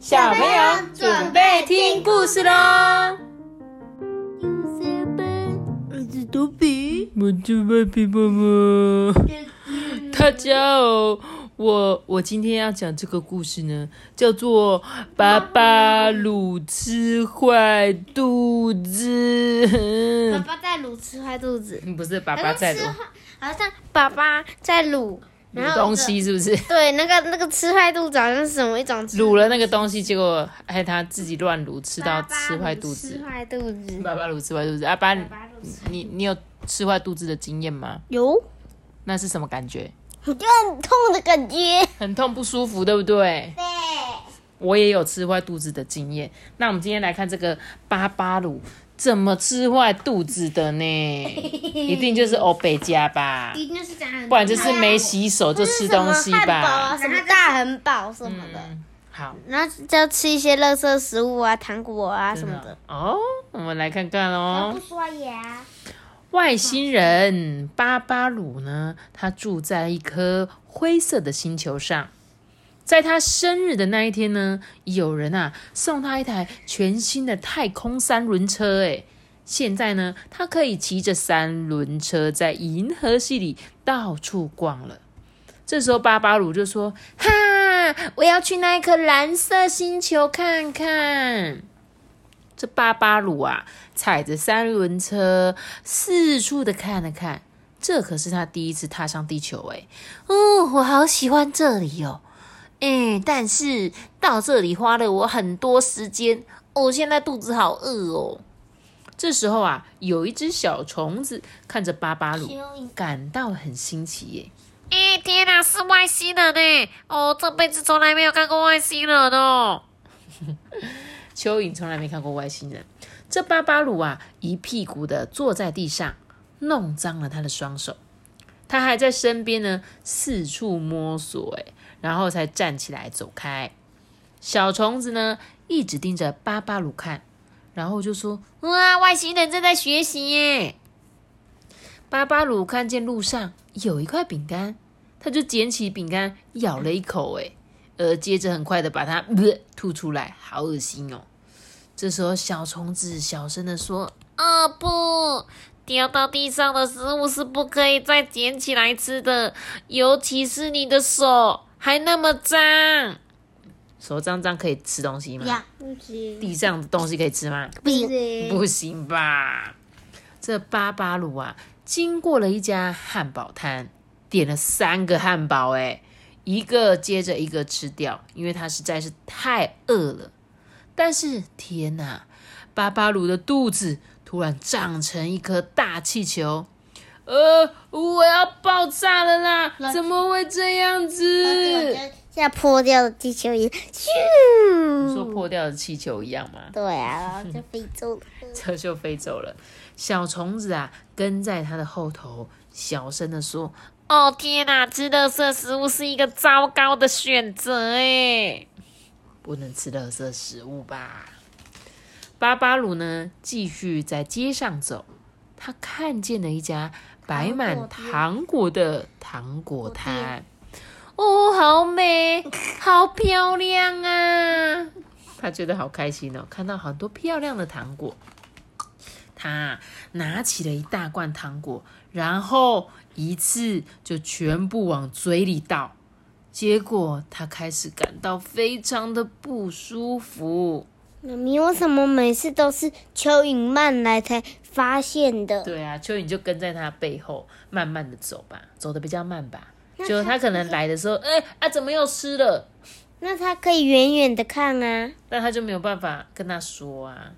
小朋友准备听故事喽！我是多比，我是外皮妈妈。大家好，我我今天要讲这个故事呢，叫做《巴巴鲁吃坏肚子》。爸爸在卤吃坏肚子，不是爸爸在卤好像爸爸在卤然后卤东西，是不是？对，那个那个吃坏肚子好像是什么一种吃卤了那个东西，结果害他自己乱卤，吃到吃坏肚子吃。坏肚子。爸爸卤吃坏肚子，阿爸，你你有吃坏肚子的经验吗？有那是什么感觉？就很痛的感觉。很痛不舒服，对不对？对，我也有吃坏肚子的经验。那我们今天来看这个巴巴鲁怎么吃坏肚子的呢？一定就是欧北家吧，一定是这样，不然就是没洗手就吃东西吧。什么大汉堡什么的，嗯，好，然后就吃一些垃圾食物啊，糖果啊什么的。哦，我们来看看哦。刷牙，外星人巴巴鲁呢，他住在一颗灰色的星球上。在他生日的那一天呢，有人啊送他一台全新的太空三轮车。诶，现在呢，他可以骑着三轮车在银河系里到处逛了。这时候巴巴鲁就说：“哈，我要去那一颗蓝色星球看看。”这巴巴鲁啊，踩着三轮车四处的看了看，这可是他第一次踏上地球诶。哦，我好喜欢这里哦，哎，但是到这里花了我很多时间，我现在肚子好饿哦。这时候啊，有一只小虫子看着巴巴鲁，感到很新奇耶。哎，天哪，是外星人呢！哦，这辈子从来没有看过外星人哦。蚯蚓从来没看过外星人。这巴巴鲁啊，一屁股的坐在地上，弄脏了他的双手。他还在身边呢，四处摸索，哎，然后才站起来走开。小虫子呢，一直盯着巴巴鲁看，然后就说：“哇，外星人正在学习耶！巴巴鲁看见路上有一块饼干，他就捡起饼干咬了一口，哎，呃，接着很快的把它、呃、吐出来，好恶心哦。这时候，小虫子小声的说啊不，掉到地上的食物是不可以再捡起来吃的，尤其是你的手还那么脏。：“手脏脏可以吃东西吗？呀，不行，地上的东西可以吃吗？不行，不行吧？”这巴巴鲁啊，经过了一家汉堡摊，点了三个汉堡，哎，一个接着一个吃掉，因为他实在是太饿了。但是天哪，巴巴鲁的肚子突然胀成一颗大气球，呃，我要爆炸了啦！怎么会这样子？像破掉的气球一样，你说！破掉的气球一样吗？对啊，然后就飞走了。车就飞走了。小虫子啊，跟在他的后头，小声的说哦天哪，吃垃圾食物是一个糟糕的选择哎。：“不能吃垃圾食物吧？”巴巴鲁呢，继续在街上走。他看见了一家摆满糖果的糖果摊。哦，好美，好漂亮啊！他觉得好开心哦，看到很多漂亮的糖果。他拿起了一大罐糖果，然后一次就全部往嘴里倒。结果他开始感到非常的不舒服。妈咪，为什么每次都是蚯蚓慢来才发现的？对啊，蚯蚓就跟在他背后，慢慢的走吧，走的比较慢吧。就他可能来的时候，哎、啊，怎么又湿了？那它可以远远的看啊。但他就没有办法跟他说啊。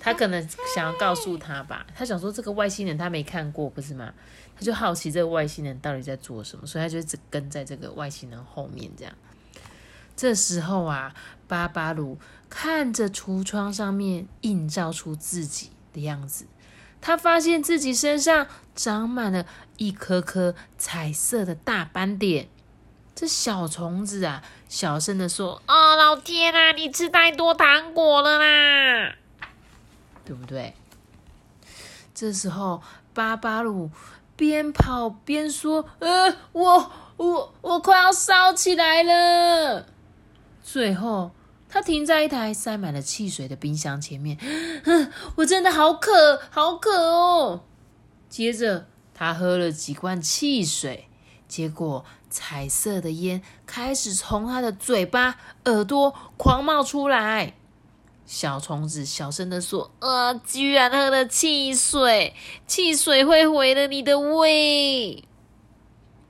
他可能想要告诉他吧，他想说这个外星人他没看过，不是吗？他就好奇这个外星人到底在做什么，所以他就一直跟在这个外星人后面这样。这时候啊，巴巴鲁看着橱窗上面映照出自己的样子，他发现自己身上长满了一颗颗彩色的大斑点。这小虫子啊，小声的说哦，老天啊，你吃太多糖果了啦！对不对？这时候，巴巴鲁边跑边说：“呃，我我我快要烧起来了。”最后，他停在一台塞满了汽水的冰箱前面，嗯，我真的好渴，好渴哦。接着他喝了几罐汽水，结果彩色的烟开始从他的嘴巴、耳朵狂冒出来。小虫子小声的说：“啊，居然喝了汽水，汽水会毁了你的胃。”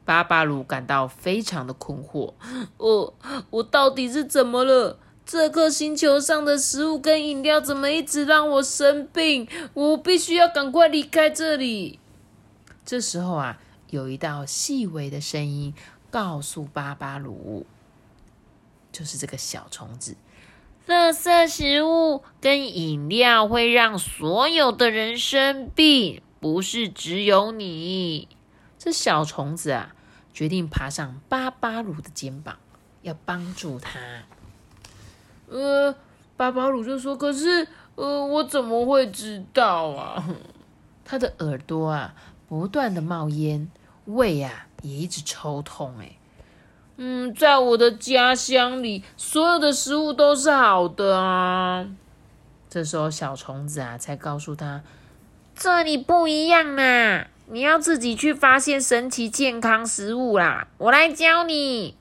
巴巴鲁感到非常的困惑，我我到底是怎么了？这颗星球上的食物跟饮料怎么一直让我生病？我必须要赶快离开这里。这时候啊，有一道细微的声音告诉巴巴鲁，就是这个小虫子。垃圾食物跟饮料会让所有的人生病，不是只有你。这小虫子啊，决定爬上巴巴鲁的肩膀，要帮助他。呃，巴巴鲁就说：“可是，呃，我怎么会知道啊？” 他的耳朵啊，不断的冒烟，胃啊也一直抽痛，哎。嗯，在我的家乡里，所有的食物都是好的啊。这时候，小虫子啊，才告诉他：“这里不一样啊，你要自己去发现神奇健康食物啦。我来教你。”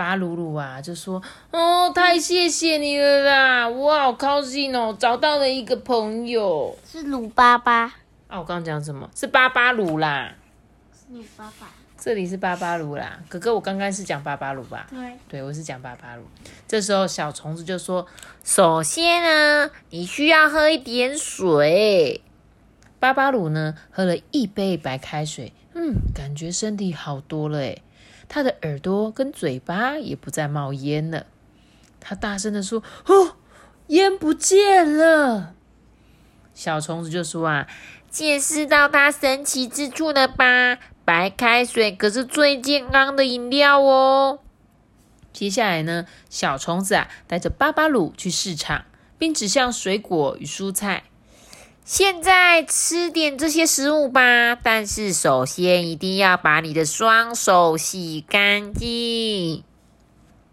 巴鲁鲁啊，就说：“哦，太谢谢你了啦，我好高兴哦，找到了一个朋友。”是鲁巴巴啊，我刚刚讲什么？是巴巴鲁啦。是鲁巴巴。这里是巴巴鲁啦，哥哥，我刚刚是讲巴巴鲁吧？对，对我是讲巴巴鲁。这时候小虫子就说：“首先呢，你需要喝一点水。”巴巴鲁呢，喝了一杯白开水，嗯，感觉身体好多了诶他的耳朵跟嘴巴也不再冒烟了。他大声的说：“哦，烟不见了！”小虫子就说：“啊，见识到它神奇之处了吧？”白开水可是最健康的饮料哦。接下来呢，小虫子啊带着巴巴鲁去市场，并指向水果与蔬菜。现在吃点这些食物吧，但是首先一定要把你的双手洗干净。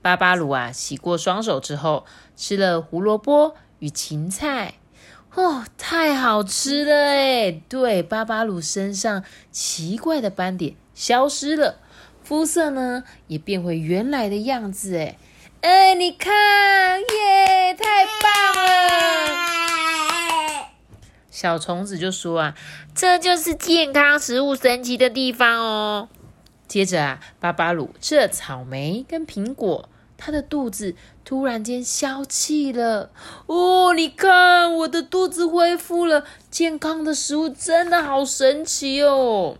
巴巴鲁啊，洗过双手之后，吃了胡萝卜与芹菜。哦，太好吃了哎！对，巴巴鲁身上奇怪的斑点消失了，肤色呢也变回原来的样子哎！哎，你看，耶，太棒了！小虫子就说啊，这就是健康食物神奇的地方哦。接着啊，巴巴鲁吃了草莓跟苹果。他的肚子突然间消气了哦！你看，我的肚子恢复了。健康的食物真的好神奇哦。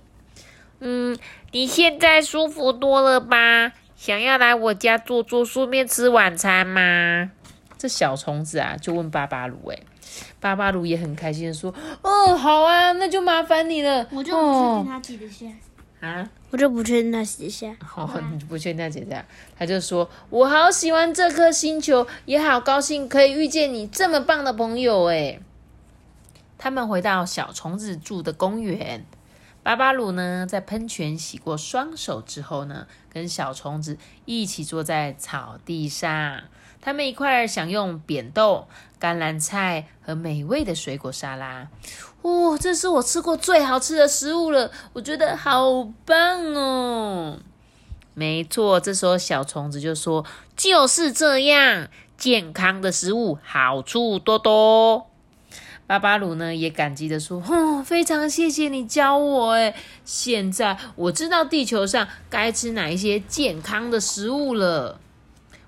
嗯，你现在舒服多了吧？想要来我家坐坐，顺便吃晚餐吗？这小虫子啊，就问巴巴鲁。哎，巴巴鲁也很开心的说：“哦，好啊，那就麻烦你了。”我就不确定他记得下啊。我就不确定他写下。好，你不确定他几下，他就说：“我好喜欢这颗星球，也好高兴可以遇见你这么棒的朋友。”哎，他们回到小虫子住的公园。巴巴鲁呢，在喷泉洗过双手之后呢，跟小虫子一起坐在草地上，他们一块儿享用扁豆、甘蓝菜和美味的水果沙拉。哇，这是我吃过最好吃的食物了，我觉得好棒哦！没错，这时候小虫子就说：“就是这样，健康的食物好处多多。”巴巴鲁呢也感激的说：“哦，非常谢谢你教我，诶现在我知道地球上该吃哪一些健康的食物了。”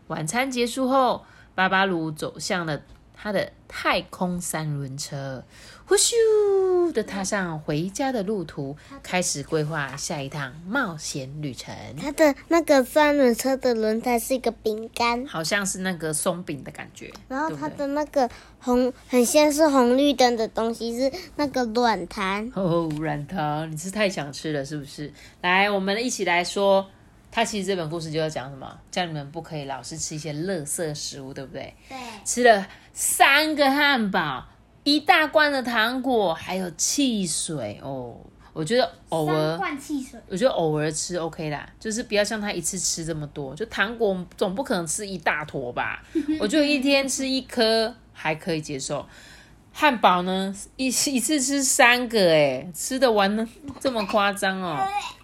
晚餐结束后，巴巴鲁走向了他的太空三轮车。呼咻的踏上回家的路途，开始规划下一趟冒险旅程。他的那个三轮车的轮胎是一个饼干，好像是那个松饼的感觉。然后他的那个红，很像是红绿灯的东西是那个软糖。哦，软糖，你是太想吃了是不是？来，我们一起来说，他其实这本故事就要讲什么？叫你们不可以老是吃一些垃圾食物，对不对？对。吃了三个汉堡。一大罐的糖果，还有汽水哦我觉得偶尔罐汽水，我觉得偶尔吃 OK 啦，就是不要像他一次吃这么多。就糖果总不可能吃一大坨吧？我觉得一天吃一颗还可以接受。汉堡呢，一一次吃三个，哎，吃得完呢？这么夸张哦！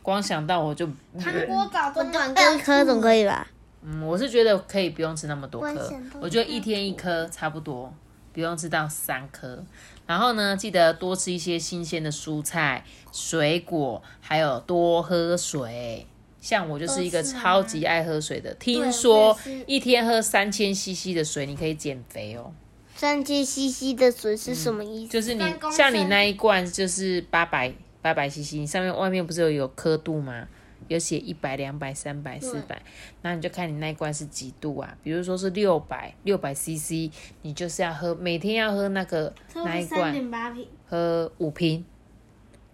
光想到我就，糖果搞个短个一颗总可以吧？嗯，我是觉得可以不用吃那么多颗我觉得一天一颗差不多，不用吃到三颗。然后呢，记得多吃一些新鲜的蔬菜、水果，还有多喝水。像我就是一个超级爱喝水的，听说一天喝三千 CC 的水，你可以减肥哦。三千 CC 的水是什么意思？就是你像你那一罐就是八百八百 CC，你上面外面不是有有刻度吗？有写一百、两百、三百、四百，那你就看你那一罐是几度啊？比如说是六百六百 CC，你就是要喝每天要喝那个那一罐喝五瓶，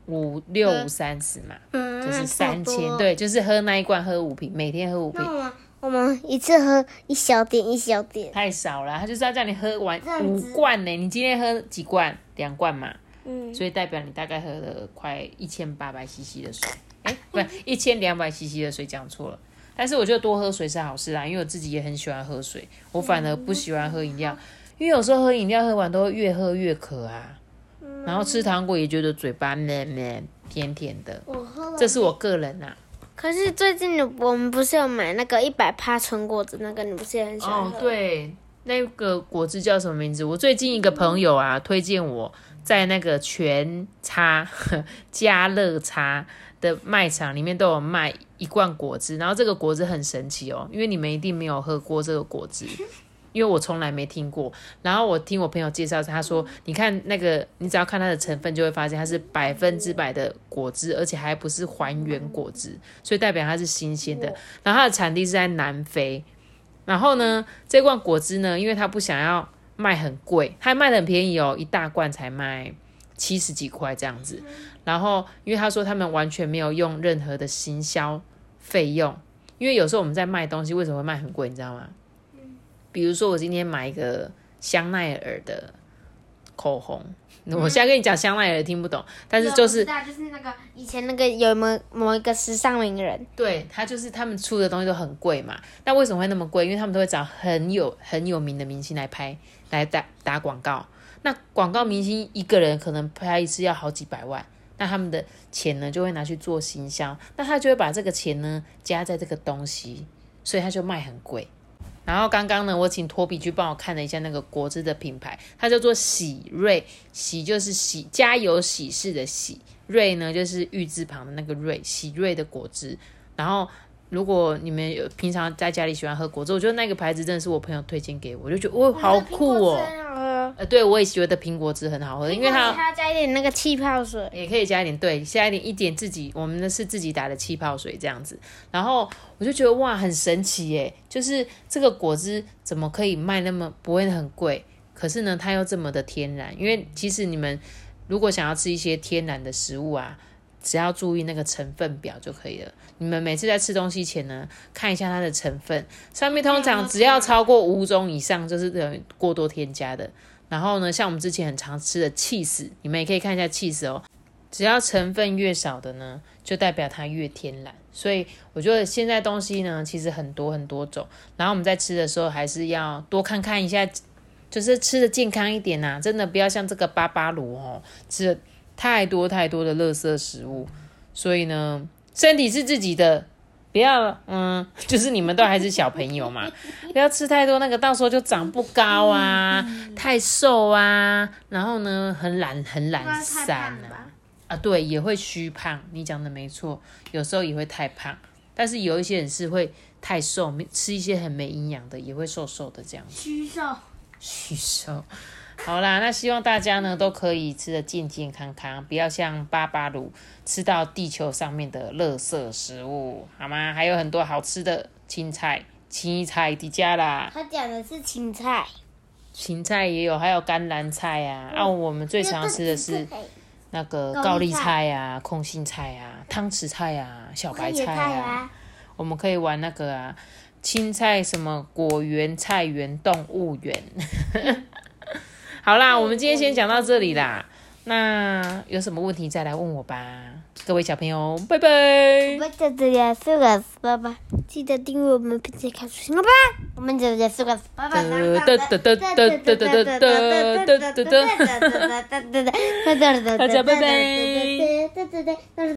五六五三十嘛，嗯就是三千，。对，就是喝那一罐喝五瓶，每天喝五瓶。我们一次喝一小点一小点，太少了，他就是要叫你喝完五罐呢。你今天喝几罐？两罐嘛。嗯，所以代表你大概喝了快一千八百 CC 的水，哎、不是一千两百 CC 的水，讲错了。但是我觉得多喝水是好事啦，因为我自己也很喜欢喝水，我反而不喜欢喝饮料，因为有时候喝饮料喝完都会越喝越渴啊，然后吃糖果也觉得嘴巴咩咩甜甜的，我喝了这是我个人啊。可是最近我们不是有买那个一百趴纯果子，那个你不是也很喜欢哦喝？，对，那个果汁叫什么名字？我最近一个朋友啊，推荐我在那个全叉、家乐茶的卖场里面都有卖一罐果汁，然后这个果汁很神奇哦，因为你们一定没有喝过这个果汁。因为我从来没听过，然后我听我朋友介绍，他说，你看那个，你只要看它的成分，就会发现它是百分之百的果汁，而且还不是还原果汁，所以代表它是新鲜的。然后它的产地是在南非，然后呢，这罐果汁呢，因为他不想要卖很贵，他卖的很便宜哦，一大罐才卖七十几块这样子。然后，因为他说他们完全没有用任何的行销费用，因为有时候我们在卖东西，为什么会卖很贵，你知道吗？比如说我今天买一个香奈儿的口红，我现在跟你讲香奈儿听不懂，但是就是就是那个以前那个有某某一个时尚名人，对，他就是他们出的东西都很贵嘛。那为什么会那么贵？因为他们都会找很有很有名的明星来拍，来打打广告。那广告明星一个人可能拍一次要好几百万，那他们的钱呢就会拿去做行销，那他就会把这个钱呢加在这个东西，所以他就卖很贵。然后刚刚呢，我请托比去帮我看了一下那个果汁的品牌，它叫做喜瑞，喜就是喜家有喜事的喜，瑞呢就是玉字旁的那个瑞，喜瑞的果汁。然后如果你们有平常在家里喜欢喝果汁，我觉得那个牌子真的是我朋友推荐给我，我就觉得哦好酷哦。呃，对我也觉得苹果汁很好喝，因为它加一点那个气泡水，也可以加一点，对，加一点一点自己我们的是自己打的气泡水这样子，然后我就觉得哇，很神奇耶！就是这个果汁怎么可以卖那么不会很贵，可是呢，它又这么的天然。因为其实你们如果想要吃一些天然的食物啊，只要注意那个成分表就可以了。你们每次在吃东西前呢，看一下它的成分，上面通常只要超过五种以上，就是等于过多添加的。然后呢，像我们之前很常吃的 cheese，你们也可以看一下 cheese 哦。只要成分越少的呢，就代表它越天然。所以我觉得现在东西呢，其实很多很多种。然后我们在吃的时候，还是要多看看一下，就是吃的健康一点呐、真的不要像这个巴巴鲁哦，吃太多太多的垃圾食物。所以呢，身体是自己的，不要嗯，就是你们都还是小朋友嘛，不要吃太多那个，到时候就长不高啊，太瘦啊，然后呢，很懒很懒散啊。啊，对，也会虚胖。你讲的没错，有时候也会太胖，但是有一些人是会太瘦，吃一些很没营养的，也会瘦瘦的这样子。虚瘦。虚瘦。好啦，那希望大家呢都可以吃的健健康康，不要像巴巴鲁吃到地球上面的垃圾食物，好吗？还有很多好吃的青菜，青菜迪迦啦，他讲的是青菜，芹菜也有，还有甘蓝菜啊。啊，我们最常吃的是那个高丽菜啊、空心菜啊、汤匙菜啊、小白菜啊。我们可以玩那个啊，青菜什么果园、菜园、动物园。好啦，我们今天先讲到这里啦。那有什么问题再来问我吧。各位小朋友，拜拜。我们就这样说个爸爸，记得订阅我们并且开出行了吧。我们就这样说个拜拜。大家拜拜。